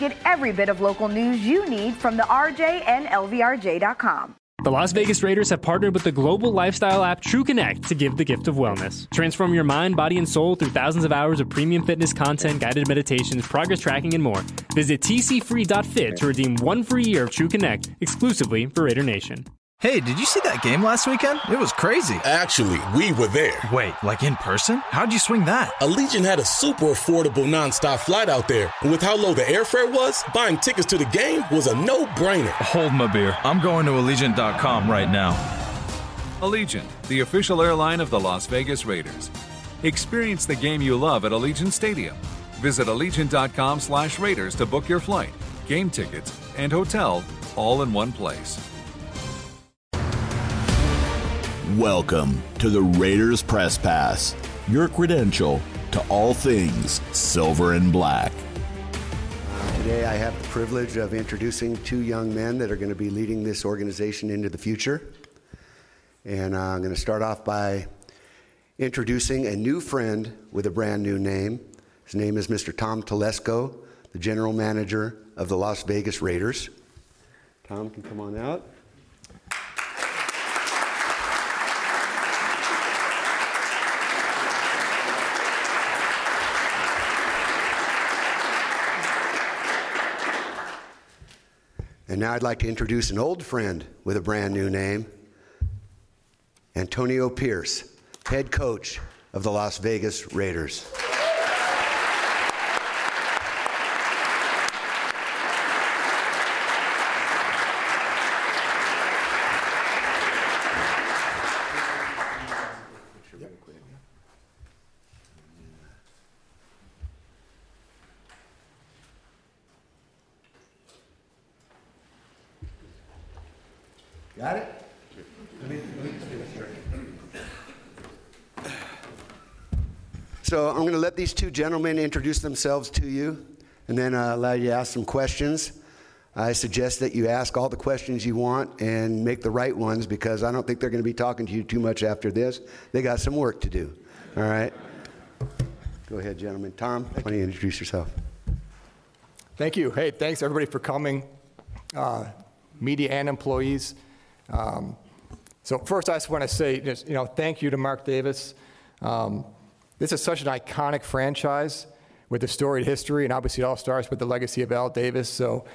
Get every bit of local news you need from the RJ and LVRJ.com. The Las Vegas Raiders have partnered with the global lifestyle app True Connect to give the gift of wellness. Transform your mind, body, and soul through thousands of hours of premium fitness content, guided meditations, progress tracking, and more. Visit tcfree.fit to redeem one free year of True Connect exclusively for Raider Nation. Hey, did you see that game last weekend? It was crazy. Actually, we were there. Wait, like in person? How'd you swing that? Allegiant had a super affordable nonstop flight out there. And with how low the airfare was, buying tickets to the game was a no brainer. Hold my beer. I'm going to Allegiant.com right now. Allegiant, the official airline of the Las Vegas Raiders. Experience the game you love at Allegiant Stadium. Visit Allegiant.com slash Raiders to book your flight, game tickets, and hotel all in one place. Welcome to the Raiders Press Pass, your credential to all things silver and black. Today, I have the privilege of introducing two young men that are going to be leading this organization into the future. And uh, I'm going to start off by introducing a new friend with a brand new name. His name is Mr. Tom Telesco, the general manager of the Las Vegas Raiders. Tom can come on out. And now I'd like to introduce an old friend with a brand new name Antonio Pierce, head coach of the Las Vegas Raiders. So I'm going to let these two gentlemen introduce themselves to you and then uh, allow you to ask some questions. I suggest that you ask all the questions you want and make the right ones because I don't think they're going to be talking to you too much after this. They got some work to do. All right? Go ahead, gentlemen. Tom, why don't you introduce yourself? Thank you. Hey, thanks everybody for coming, uh, media and employees. Um, so first, I just want to say, just, you know, thank you to Mark Davis. Um, this is such an iconic franchise with a storied history, and obviously it all starts with the legacy of Al Davis. So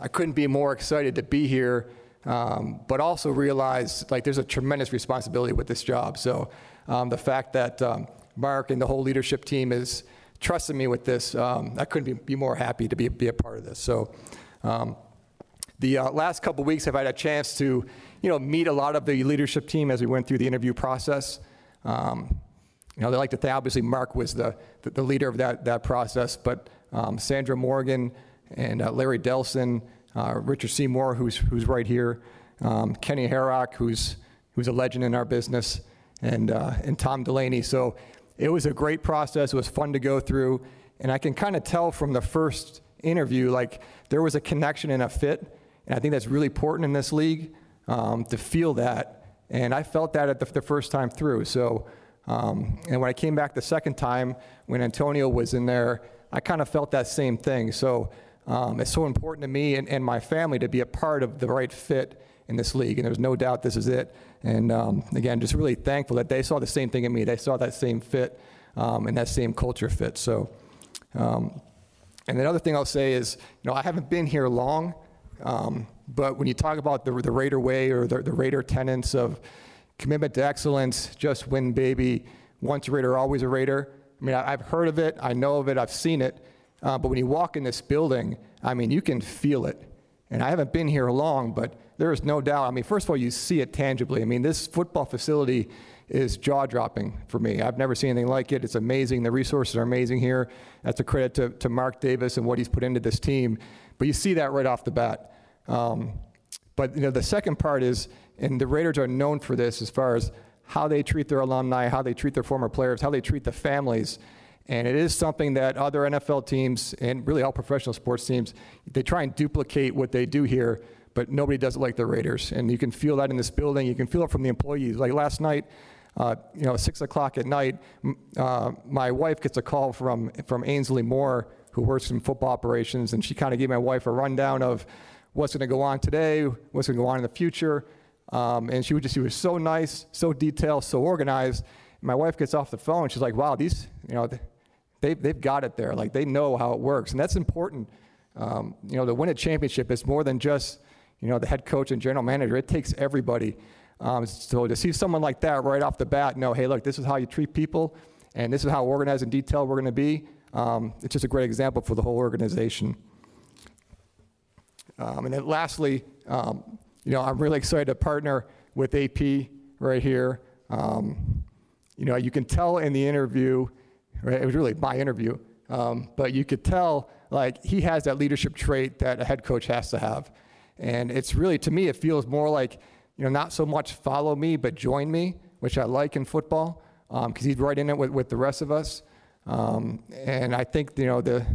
I couldn't be more excited to be here, um, but also realize like there's a tremendous responsibility with this job. So um, the fact that um, Mark and the whole leadership team is trusting me with this, um, I couldn't be, be, more happy to be, be a part of this. So um, the uh, last couple weeks, I've had a chance to, you know, meet a lot of the leadership team as we went through the interview process. Um, you know, they like to think, obviously, Mark was the, the, the leader of that, that process, but um, Sandra Morgan and uh, Larry Delson, uh, Richard Seymour, who's, who's right here, um, Kenny Herock, who's, who's a legend in our business, and, uh, and Tom Delaney. So it was a great process. It was fun to go through. And I can kind of tell from the first interview, like, there was a connection and a fit. And I think that's really important in this league um, to feel that. And I felt that at the, the first time through. So, um, and when I came back the second time, when Antonio was in there, I kind of felt that same thing. So um, it's so important to me and, and, my family to be a part of the right fit in this league. And there's no doubt this is it. And um, again, just really thankful that they saw the same thing in me. They saw that same fit um, and that same culture fit. So, um, and another thing I'll say is, you know, I haven't been here long. Um, but when you talk about the, the Raider way or the, the Raider tenets of commitment to excellence, just win, baby, once a Raider, always a Raider. I mean, I, have heard of it, I know of it, I've seen it. Uh, but when you walk in this building, I mean, you can feel it. And I haven't been here long, but there is no doubt. I mean, first of all, you see it tangibly. I mean, this football facility is jaw dropping for me. I've never seen anything like it. It's amazing. The resources are amazing here. That's a credit to, to Mark Davis and what he's put into this team. But you see that right off the bat. Um, But you know, the second part is, and the Raiders are known for this as far as how they treat their alumni, how they treat their former players, how they treat the families. And it is something that other NFL teams and really all professional sports teams, they try and duplicate what they do here, but nobody does it like the Raiders. And you can feel that in this building. You can feel it from the employees. Like last night, uh, you know, six o'clock at night, uh, my wife gets a call from from Ainsley Moore, who works in football operations, and she kind of gave my wife a rundown of what's going to go on today, what's going to go on in the future. Um, and she, would just, she was so nice, so detailed, so organized. My wife gets off the phone. She's like, wow, these, you know, they, they've got it there. Like, they know how it works. And that's important. Um, you know, to win a championship is more than just, you know, the head coach and general manager. It takes everybody. Um, so to see someone like that right off the bat, know, hey, look, this is how you treat people, and this is how organized and detailed we're going to be. Um, it's just a great example for the whole organization. Um, and then lastly, um, you know, I'm really excited to partner with AP right here. Um, you know, you can tell in the interview, right, it was really my interview, um, but you could tell like he has that leadership trait that a head coach has to have. And it's really, to me, it feels more like, you know, not so much follow me, but join me, which I like in football, because um, he's right in it with, with the rest of us. Um, and I think, you know, the,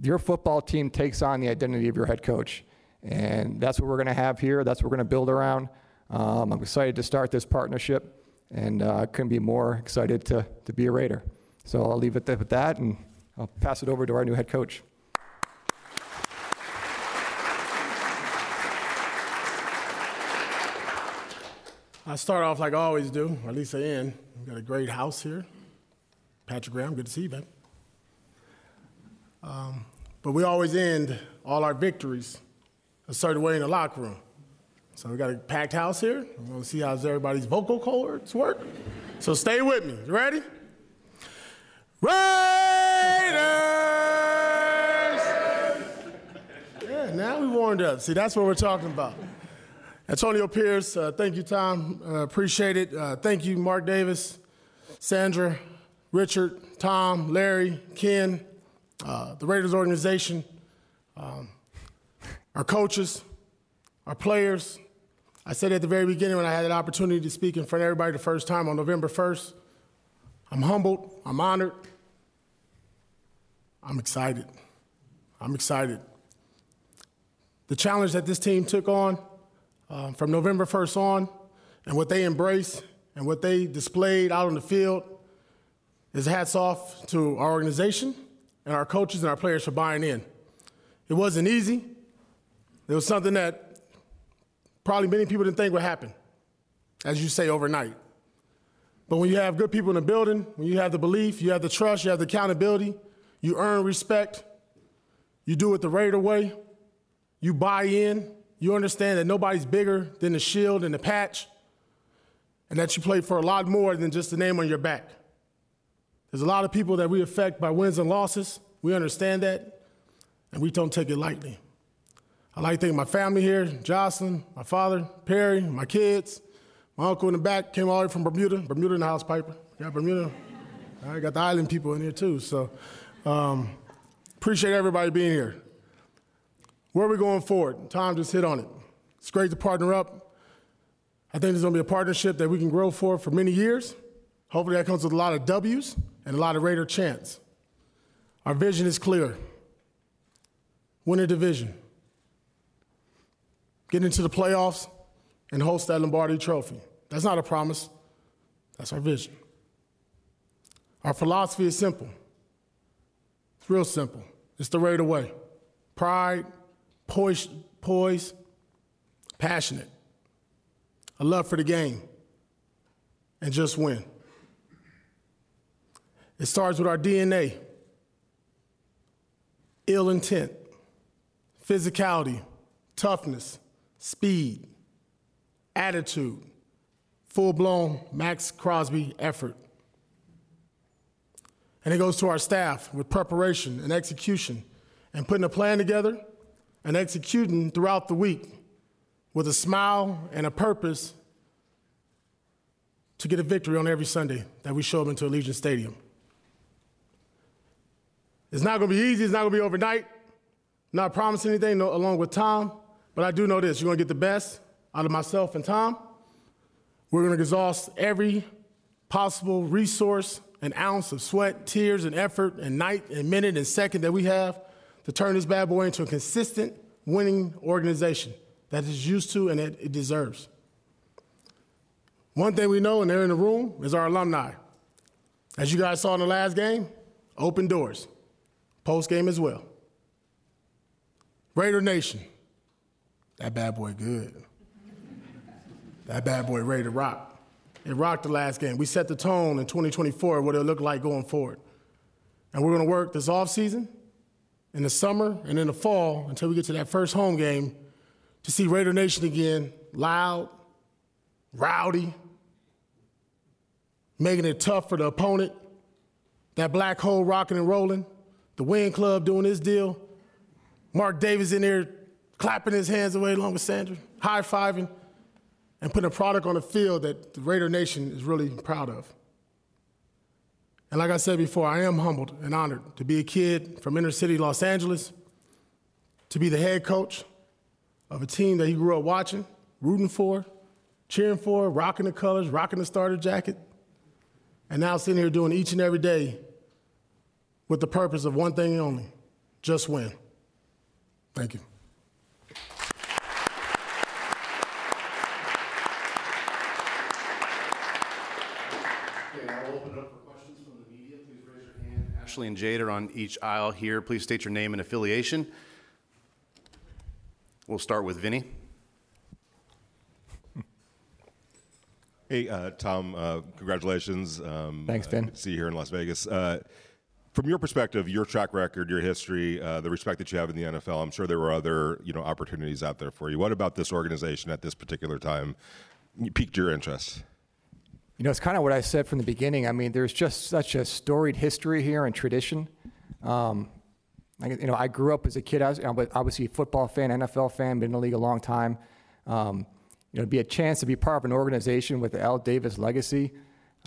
your football team takes on the identity of your head coach. And that's what we're going to have here. That's what we're going to build around. Um, I'm excited to start this partnership, and uh, couldn't be more excited to, to be a Raider. So I'll leave it with that, and I'll pass it over to our new head coach. I start off like I always do, or at least I end. We've got a great house here. Patrick Graham, good to see you, man. Um, but we always end all our victories a certain way in the locker room. So we got a packed house here. We're gonna see how everybody's vocal cords work. So stay with me. You ready? Raiders! Yeah, now we warmed up. See, that's what we're talking about. Antonio Pierce, uh, thank you, Tom. Uh, appreciate it. Uh, thank you, Mark Davis, Sandra, Richard, Tom, Larry, Ken, uh, the Raiders organization, um, our coaches, our players. I said at the very beginning when I had an opportunity to speak in front of everybody the first time on November 1st, I'm humbled, I'm honored, I'm excited. I'm excited. The challenge that this team took on uh, from November 1st on and what they embraced and what they displayed out on the field is hats off to our organization and our coaches and our players for buying in. It wasn't easy. It was something that probably many people didn't think would happen, as you say, overnight. But when you have good people in the building, when you have the belief, you have the trust, you have the accountability, you earn respect, you do it the Raider way, you buy in, you understand that nobody's bigger than the shield and the patch, and that you play for a lot more than just the name on your back. There's a lot of people that we affect by wins and losses. We understand that, and we don't take it lightly. I'd like to thank my family here, Jocelyn, my father, Perry, my kids. My uncle in the back came all the way from Bermuda. Bermuda in the house, Piper. Got Bermuda. I got the island people in here too. So um, appreciate everybody being here. Where are we going forward? Tom just hit on it. It's great to partner up. I think there's going to be a partnership that we can grow for for many years. Hopefully, that comes with a lot of W's and a lot of Raider chants. Our vision is clear win a division, get into the playoffs, and host that Lombardi trophy. That's not a promise, that's our vision. Our philosophy is simple. It's real simple. It's the right way. Pride, poise, poise, passionate, a love for the game, and just win. It starts with our DNA ill intent, physicality, toughness, speed, attitude, full blown Maxx Crosby effort. And it goes to our staff with preparation and execution and putting a plan together and executing throughout the week with a smile and a purpose to get a victory on every Sunday that we show up into Allegiant Stadium. It's not going to be easy. It's not going to be overnight. Not promising anything no, along with Tom, But I do know this you're going to get the best out of myself and Tom. We're going to exhaust every possible resource and ounce of sweat, tears, and effort, and night, and minute, and second that we have to turn this bad boy into a consistent winning organization that is used to and that it deserves. One thing we know, and they're in the room, is our alumni. As you guys saw in the last game, open doors, post game as well. Raider Nation, that bad boy good. That bad boy ready to rock. It rocked the last game. We set the tone in 2024 what it'll look like going forward. And we're going to work this offseason, in the summer, and in the fall until we get to that first home game to see Raider Nation again, loud, rowdy, making it tough for the opponent. That black hole rocking and rolling, the Win Club doing his deal, Mark Davis in there clapping his hands away along with Sandra, high fiving, and putting a product on the field that the Raider Nation is really proud of. And like I said before, I am humbled and honored to be a kid from inner city Los Angeles, to be the head coach of a team that he grew up watching, rooting for, cheering for, rocking the colors, rocking the starter jacket, and now sitting here doing each and every day with the purpose of one thing only just win. Thank you. Ashley and Jade are on each aisle here. Please state your name and affiliation. We'll start with Vinny. Hey, uh, Tom, uh, congratulations. Um, Thanks, Ben. Uh, see you here in Las Vegas. Uh, from your perspective, your track record, your history, uh, the respect that you have in the NFL, I'm sure there were other you know opportunities out there for you. What about this organization at this particular time piqued your interest? You know, it's kind of what I said from the beginning. I mean, there's just such a storied history here and tradition. Um, I, you know, I grew up as a kid. I was obviously a football fan, NFL fan, been in the league a long time. Um, you know, be a chance to be part of an organization with the Al Davis legacy,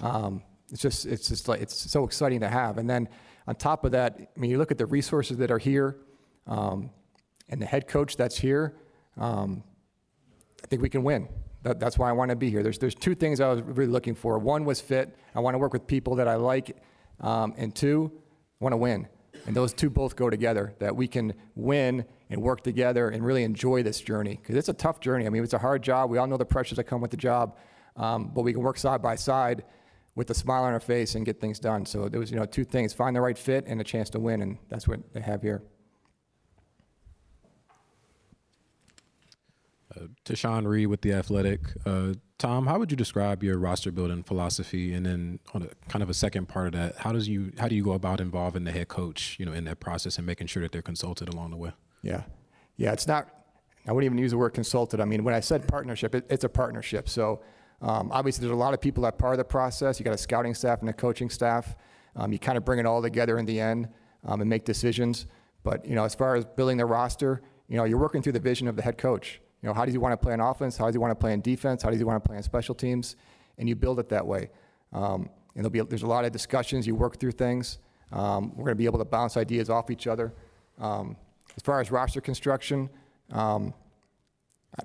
um, it's just it's just like it's so exciting to have. And then on top of that, I mean, you look at the resources that are here, um, and the head coach that's here. Um, I think we can win. That, that's why I want to be here. There's there's two things I was really looking for. One was fit. I want to work with people that I like, um, and two, I want to win. And those two both go together. That we can win and work together and really enjoy this journey because it's a tough journey. I mean, it's a hard job. We all know the pressures that come with the job, um, but we can work side by side with a smile on our face and get things done. So there was, you know, two things: find the right fit and a chance to win, and that's what they have here. Tashan Reed with the Athletic. Uh, Tom, how would you describe your roster building philosophy? And then on a kind of a second part of that, how does you how do you go about involving the head coach, you know, in that process and making sure that they're consulted along the way? Yeah, yeah. It's not. I wouldn't even use the word consulted. I mean, when I said partnership, it, it's a partnership. So um, obviously, there's a lot of people that are part of the process. You got a scouting staff and a coaching staff. Um, you kind of bring it all together in the end um, and make decisions. But you know, as far as building the roster, you know, you're working through the vision of the head coach. You know, how does he want to play on offense? How does he want to play in defense? How does he want to play on special teams? And you build it that way. Um, and there'll be there's a lot of discussions. You work through things. Um, we're going to be able to bounce ideas off each other. Um, as far as roster construction, um,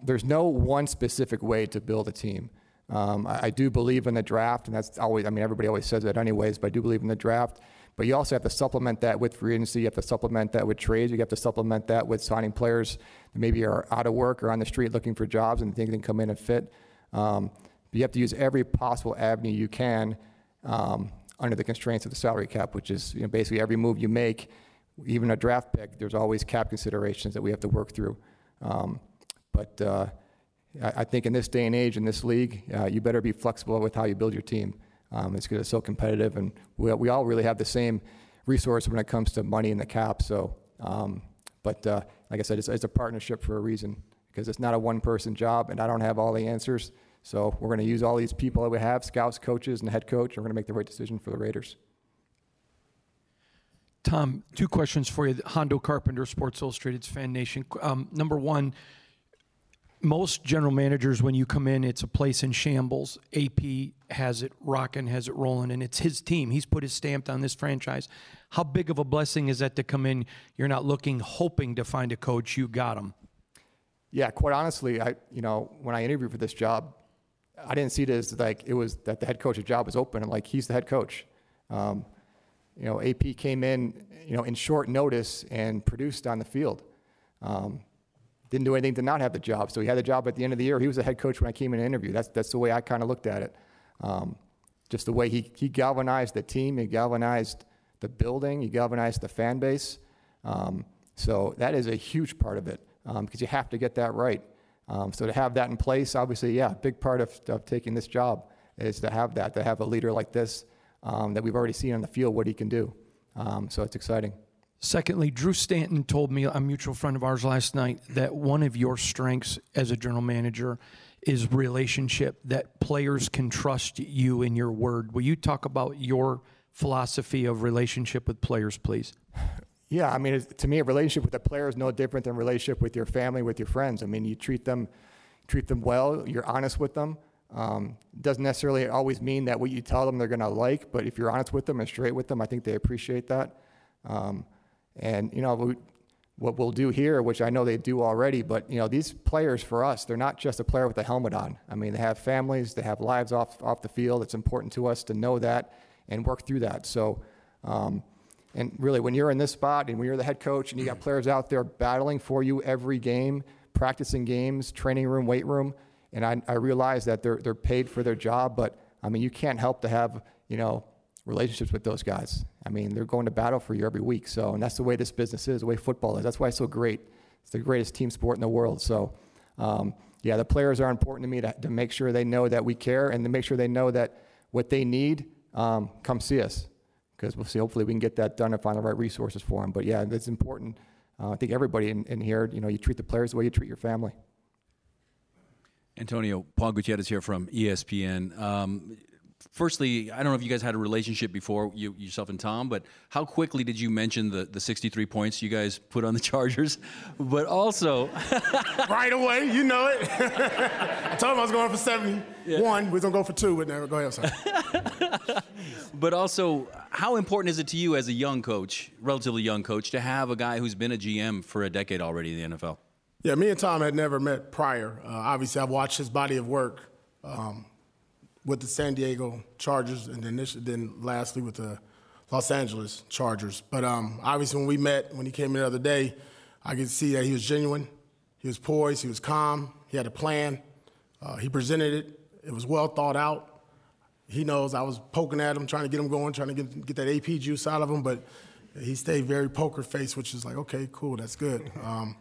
there's no one specific way to build a team. Um, I, I, do believe in the draft, and that's always, I mean, everybody always says that anyways, but I do believe in the draft. But you also have to supplement that with free agency. You have to supplement that with trades. You have to supplement that with signing players that maybe are out of work or on the street looking for jobs and think they can come in and fit. Um, you have to use every possible avenue you can um, under the constraints of the salary cap, which is you know, basically every move you make even a draft pick, there's always cap considerations that we have to work through. Um, but uh, I, think in this day and age, in this league, uh, you better be flexible with how you build your team. Um, it's, because it's so competitive, and we, we all really have the same resource when it comes to money and the cap. So, um, but uh, like I said, it's, it's a partnership for a reason because it's not a one-person job, and I don't have all the answers. So we're going to use all these people that we have, scouts, coaches, and head coach, and we're going to make the right decision for the Raiders. Tom, two questions for you. Hondo Carpenter, Sports Illustrated's Fan Nation. Um, number one, most general managers, when you come in, it's a place in shambles. AP has it rocking, has it rolling, and it's his team. He's put his stamp on this franchise. How big of a blessing is that to come in? You're not looking, hoping to find a coach. You got him. yeah, quite honestly, I you know when I interviewed for this job, I didn't see it as like it was that the head coach's job was open and like he's the head coach. Um, you know, AP came in, you know, in short notice and produced on the field. Um, didn't do anything to not have the job. So he had the job at the end of the year. He was the head coach when I came in and interviewed. That's, that's the way I kind of looked at it. Um, just the way he, he galvanized the team, he galvanized the building, he galvanized the fan base. Um, so that is a huge part of it because um, you have to get that right. Um, so to have that in place, obviously, yeah, a big part of, of taking this job is to have that, to have a leader like this um, that we've already seen on the field what he can do. So it's exciting. Secondly, Drew Stanton told me, a mutual friend of ours last night, that one of your strengths as a general manager is relationship, that players can trust you in your word. Will you talk about your philosophy of relationship with players, please? Yeah, I mean, to me, a relationship with a player is no different than relationship with your family, with your friends. I mean, you treat them, treat them well. You're honest with them. Um, doesn't necessarily always mean that what you tell them they're going to like, but if you're honest with them and straight with them, I think they appreciate that. Um, and you know we, what we'll do here, which I know they do already, but you know these players for us, they're not just a player with a helmet on. I mean, they have families, they have lives off off the field. It's important to us to know that and work through that. So. Um, and really, when you're in this spot and when you're the head coach and you got players out there battling for you every game, practicing games, training room, weight room, and I, I realize that they're, they're paid for their job, but I mean, you can't help to have, you know, relationships with those guys. I mean, they're going to battle for you every week. So, and that's the way this business is, the way football is. That's why it's so great. It's the greatest team sport in the world. So, um, yeah, the players are important to me to, to make sure they know that we care and to make sure they know that what they need, um, come see us. Because we'll see, hopefully, we can get that done and find the right resources for them. But yeah, it's important. Uh, I think everybody in, in here, you know, you treat the players the way you treat your family. Antonio, Paul Gutierrez here from ESPN. Um, firstly, I don't know if you guys had a relationship before, you, yourself and Tom, but how quickly did you mention the, the 63 points you guys put on the Chargers? But also, right away, you know it. I told him I was going for 71. Yeah. We was gonna go for two, but never go ahead. Sorry. but also, how important is it to you as a young coach, relatively young coach, to have a guy who's been a GM for a decade already in the NFL? Yeah, me and Tom had never met prior. Uh, obviously, I've watched his body of work. Um, with the San Diego Chargers, and then this, then lastly with the Los Angeles Chargers. But um, obviously, when we met, when he came in the other day, I could see that he was genuine. He was poised. He was calm. He had a plan. Uh, he presented it. It was well thought out. He knows I was poking at him, trying to get him going, trying to get, get that AP juice out of him, but he stayed very poker face, which is like, okay, cool, that's good. Um,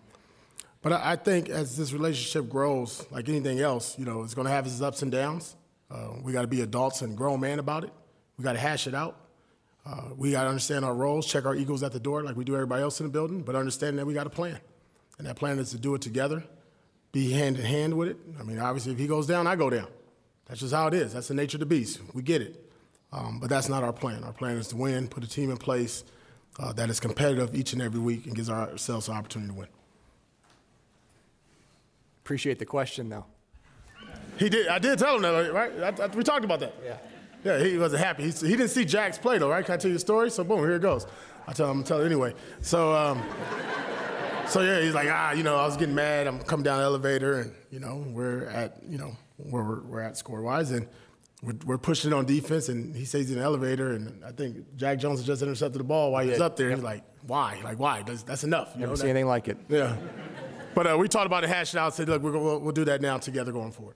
but I, I think as this relationship grows, like anything else, you know, it's going to have its ups and downs. Uh, we got to be adults and grown men about it. We got to hash it out. Uh, we got to understand our roles, check our egos at the door like we do everybody else in the building, but understand that we got a plan. And that plan is to do it together, be hand in hand with it. I mean, obviously, if he goes down, I go down. That's just how it is. That's the nature of the beast. We get it. Um, but that's not our plan. Our plan is to win, put a team in place uh, that is competitive each and every week and gives ourselves an opportunity to win. Appreciate the question, though. He did. I did tell him that, right? I, I, we talked about that. Yeah. Yeah, he wasn't happy. He, he, didn't see Jax play though, right? Can I tell you a story? So boom, here it goes. I tell him, I'm tell it anyway. So, um, so yeah, he's like, ah, you know, I was getting mad. I'm coming down the elevator, and you know, we're at, you know, where we're, we're at score wise, and we're, we're, pushing on defense. And he says he's in the elevator, and I think Jack Jones has just intercepted the ball while he was up there. Yep. He's like, why? Like, why? That's, that's enough. You Never know, see anything like it. Yeah. But uh, we talked about it, hashed it out, said, look, we'll, we'll do that now together going forward.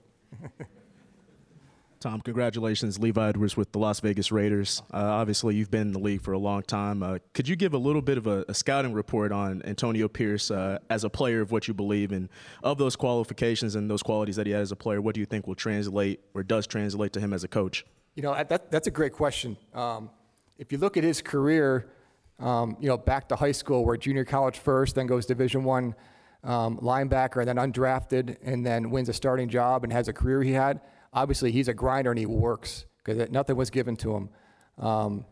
Tom, congratulations, Levi Edwards with the Las Vegas Raiders. Uh, obviously, you've been in the league for a long time. Uh, could you give a little bit of a, a scouting report on Antonio Pierce uh, as a player of what you believe and of those qualifications and those qualities that he had as a player? What do you think will translate or does translate to him as a coach? You know, that, that's a great question. Um, if you look at his career, um, you know, back to high school where junior college first, then goes Division One um, linebacker, and then undrafted, and then wins a starting job and has a career he had obviously he's a grinder and he works because nothing was given to him. Um,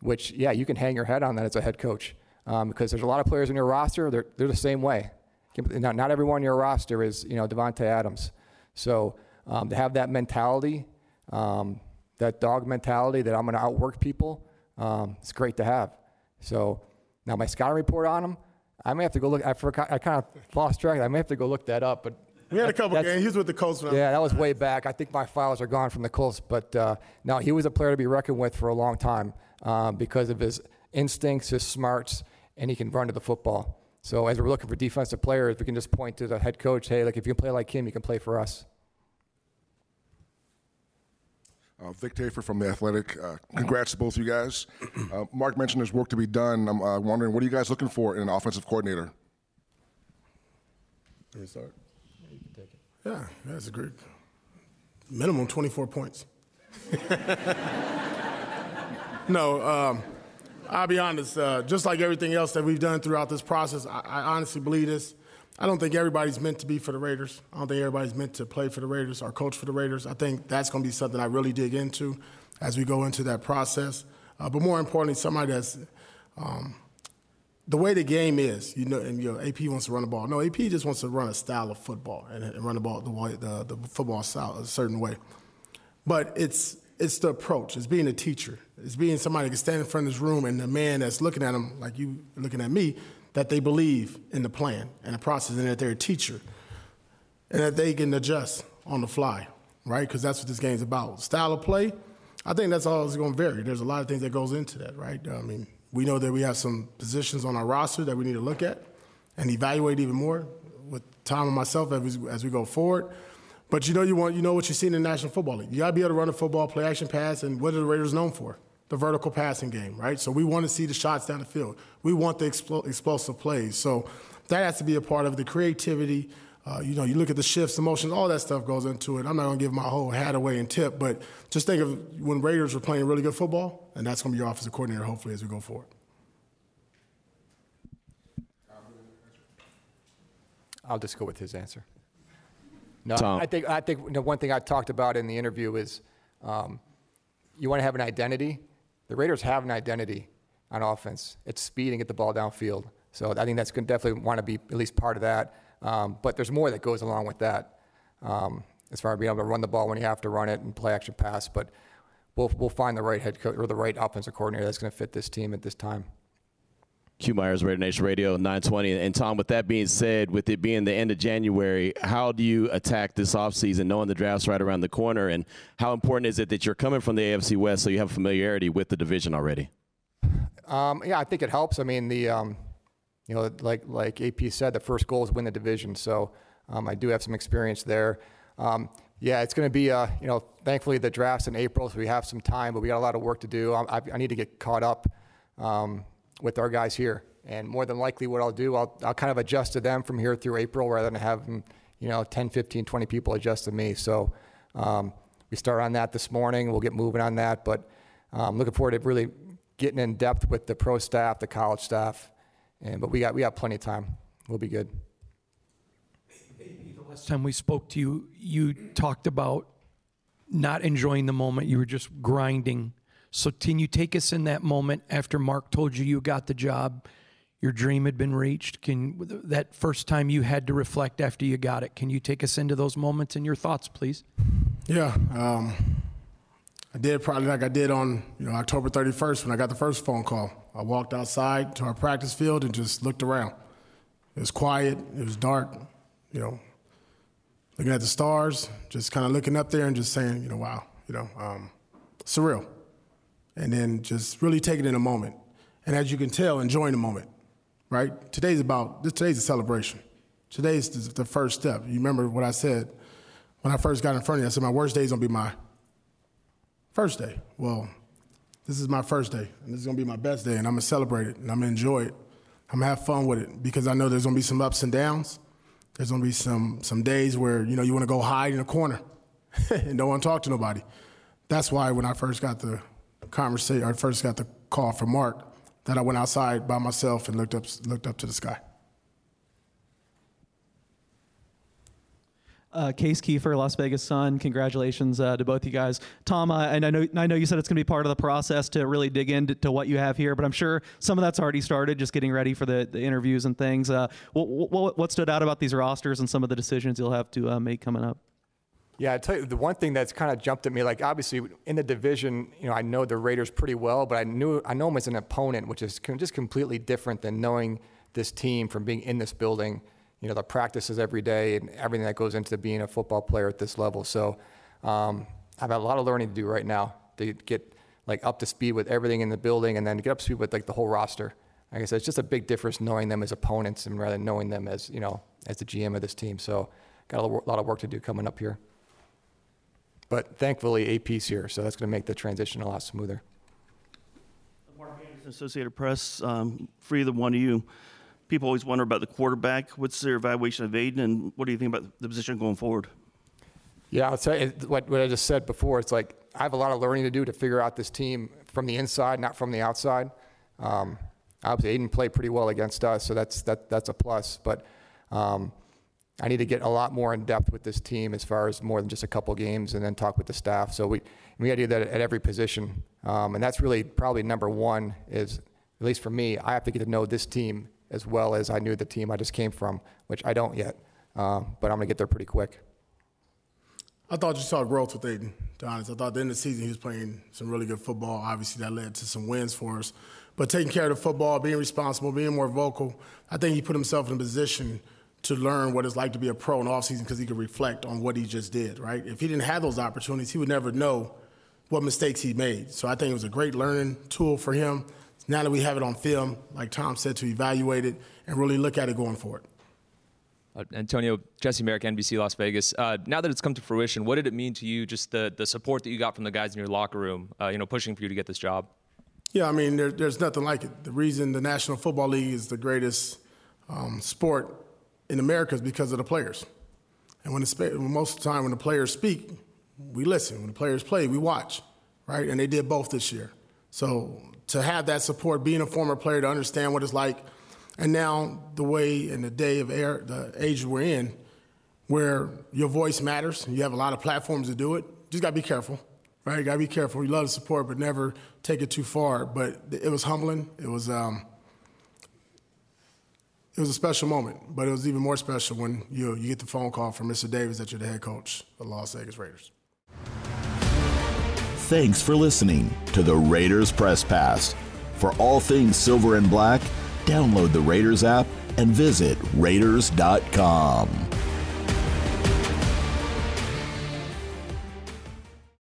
which, yeah, you can hang your head on that as a head coach um, because there's a lot of players in your roster, they're, they're the same way. Not, not everyone in your roster is, you know, Davante Adams. So um, to have that mentality, um, that dog mentality that I'm going to outwork people, um, it's great to have. So now my scouting report on him, I may have to go look. I forgot. I kind of lost track. I may have to go look that up. But we had a couple games. He was with the Colts. Yeah, that was way back. I think my files are gone from the Colts. But uh, no, he was a player to be reckoned with for a long time um, because of his instincts, his smarts, and he can run to the football. So as we're looking for defensive players, we can just point to the head coach. Hey, like if you can play like him, you can play for us. Uh, Vic Tafur from The Athletic. Uh, congrats to both of you guys. Uh, Mark mentioned there's work to be done. I'm uh, wondering, what are you guys looking for in an offensive coordinator? Let me start. Yeah, that's a great. Minimum 24 points. no, um, I'll be honest. Uh, just like everything else that we've done throughout this process, I, I honestly believe this. I don't think everybody's meant to be for the Raiders. I don't think everybody's meant to play for the Raiders or coach for the Raiders. I think that's going to be something I really dig into as we go into that process. Uh, but more importantly, somebody that's um, the way the game is. You know, and you know, AP wants to run the ball. No, AP just wants to run a style of football and, and run the ball the way the, the football style a certain way. But it's it's the approach. It's being a teacher. It's being somebody that can stand in front of this room and the man that's looking at him like you looking at me that they believe in the plan and the process and that they're a teacher and that they can adjust on the fly, right? Because that's what this game's about. Style of play, I think that's all always going to vary. There's a lot of things that goes into that, right? I mean, we know that we have some positions on our roster that we need to look at and evaluate even more with Tom and myself as we, as we go forward. But you know you want you know what you see in the National Football League. You got to be able to run a football, play action pass, and what are the Raiders known for? the vertical passing game, right? So we want to see the shots down the field. We want the expl- explosive plays. So that has to be a part of the creativity. Uh, you know, you look at the shifts, the motions, all that stuff goes into it. I'm not going to give my whole hat away and tip, but just think of when Raiders were playing really good football, and that's going to be your offensive coordinator, hopefully, as we go forward. I'll just go with his answer. No, Tom. I think I think you know, one thing I talked about in the interview is um, you want to have an identity the Raiders have an identity on offense. It's speed and get the ball downfield. So I think that's going to definitely want to be at least part of that. Um, but there's more that goes along with that, um, as far as being able to run the ball when you have to run it and play action pass. But we'll we'll find the right head coach or the right offensive coordinator that's going to fit this team at this time. Q Myers, Raider Nation Radio 920. And Tom, with that being said, with it being the end of January, how do you attack this offseason knowing the draft's right around the corner? And how important is it that you're coming from the AFC West so you have familiarity with the division already? Um, yeah, I think it helps. I mean, the um, you know, like like AP said, the first goal is win the division. So um, I do have some experience there. Um, yeah, it's going to be, uh, you know, thankfully the draft's in April, so we have some time, but we got a lot of work to do. I, I need to get caught up. Um, with our guys here. And more than likely, what I'll do, I'll, I'll kind of adjust to them from here through April rather than them, you know, 10, 15, 20 people adjust to me. So um, we start on that this morning. We'll get moving on that. But I'm um, looking forward to really getting in depth with the pro staff, the college staff. And, but we got, we got plenty of time. We'll be good. The last time we spoke to you, you talked about not enjoying the moment. You were just grinding so, can you take us in that moment after Mark told you you got the job, your dream had been reached? Can that first time you had to reflect after you got it? Can you take us into those moments and your thoughts, please? Yeah, um, I did probably like I did on you know October 31st when I got the first phone call. I walked outside to our practice field and just looked around. It was quiet. It was dark. You know, looking at the stars, just kind of looking up there and just saying, you know, wow, you know, um, surreal and then just really take it in a moment. And as you can tell, enjoying the moment, right? Today's about, this, today's a celebration. Today's the first step. You remember what I said when I first got in front of you? I said, my worst day is gonna be my first day. Well, this is my first day, and this is gonna be my best day, and I'm gonna celebrate it, and I'm gonna enjoy it. I'm gonna have fun with it because I know there's gonna be some ups and downs. There's gonna be some some days where you know you want to go hide in a corner and don't want to talk to nobody. That's why when I first got the conversation, I first got the call from Mark, that I went outside by myself and looked up, looked up to the sky. Uh, Case Keefer, Las Vegas Sun. Congratulations uh, to both you guys. Tom, uh, and I know I know you said it's going to be part of the process to really dig into to what you have here, but I'm sure some of that's already started, just getting ready for the, the interviews and things. Uh, what, what, what, stood out about these rosters and some of the decisions you'll have to uh, make coming up? Yeah, I tell you, the one thing that's kind of jumped at me, like obviously in the division, you know, I know the Raiders pretty well, but I knew I know them as an opponent, which is just completely different than knowing this team from being in this building, you know, the practices every day and everything that goes into being a football player at this level. So um, I've got a lot of learning to do right now to get like up to speed with everything in the building and then get up to speed with like the whole roster. Like I said, it's just a big difference knowing them as opponents and rather than knowing them as, you know, as the GM of this team. So got a lot of work to do coming up here. But thankfully, AP's here, so that's going to make the transition a lot smoother. Mark Anderson, Associated Press, um, for one of you, people always wonder about the quarterback. What's their evaluation of Aidan, and what do you think about the position going forward? Yeah, I'll tell you what, what I just said before. It's like I have a lot of learning to do to figure out this team from the inside, not from the outside. Um, obviously, Aidan played pretty well against us, so that's that, that's a plus. But um, I need to get a lot more in depth with this team as far as more than just a couple games, and then talk with the staff. So we we got to do that at every position, um, and that's really probably number one. Is at least for me, I have to get to know this team as well as I knew the team I just came from, which I don't yet. Um, but I'm going to get there pretty quick. I thought you saw growth with Aidan, to honest. I thought at the end of the season he was playing some really good football. Obviously, that led to some wins for us. But taking care of the football, being responsible, being more vocal, I think he put himself in a position to learn what it's like to be a pro in offseason because he could reflect on what he just did, right? If he didn't have those opportunities, he would never know what mistakes he made. So I think it was a great learning tool for him. Now that we have it on film, like Tom said, to evaluate it and really look at it going forward. Uh, Antonio, Jesse Merrick, NBC Las Vegas. Uh, now that it's come to fruition, what did it mean to you, just the, the support that you got from the guys in your locker room, uh, you know, pushing for you to get this job? Yeah, I mean, there, there's nothing like it. The reason the National Football League is the greatest um, sport in America is because of the players. And when the, most of the time when the players speak, we listen. When the players play, we watch, right? And they did both this year. So to have that support, being a former player, to understand what it's like, and now the way and the day of air, the age we're in, where your voice matters, you have a lot of platforms to do it. Just gotta be careful, right? You gotta be careful. We love the support, but never take it too far. But it was humbling. It was. Um, it was a special moment, but it was even more special when you you get the phone call from Mr. Davis that you're the head coach of the Las Vegas Raiders. Thanks for listening to the Raiders Press Pass. For all things silver and black, download the Raiders app and visit Raiders.com.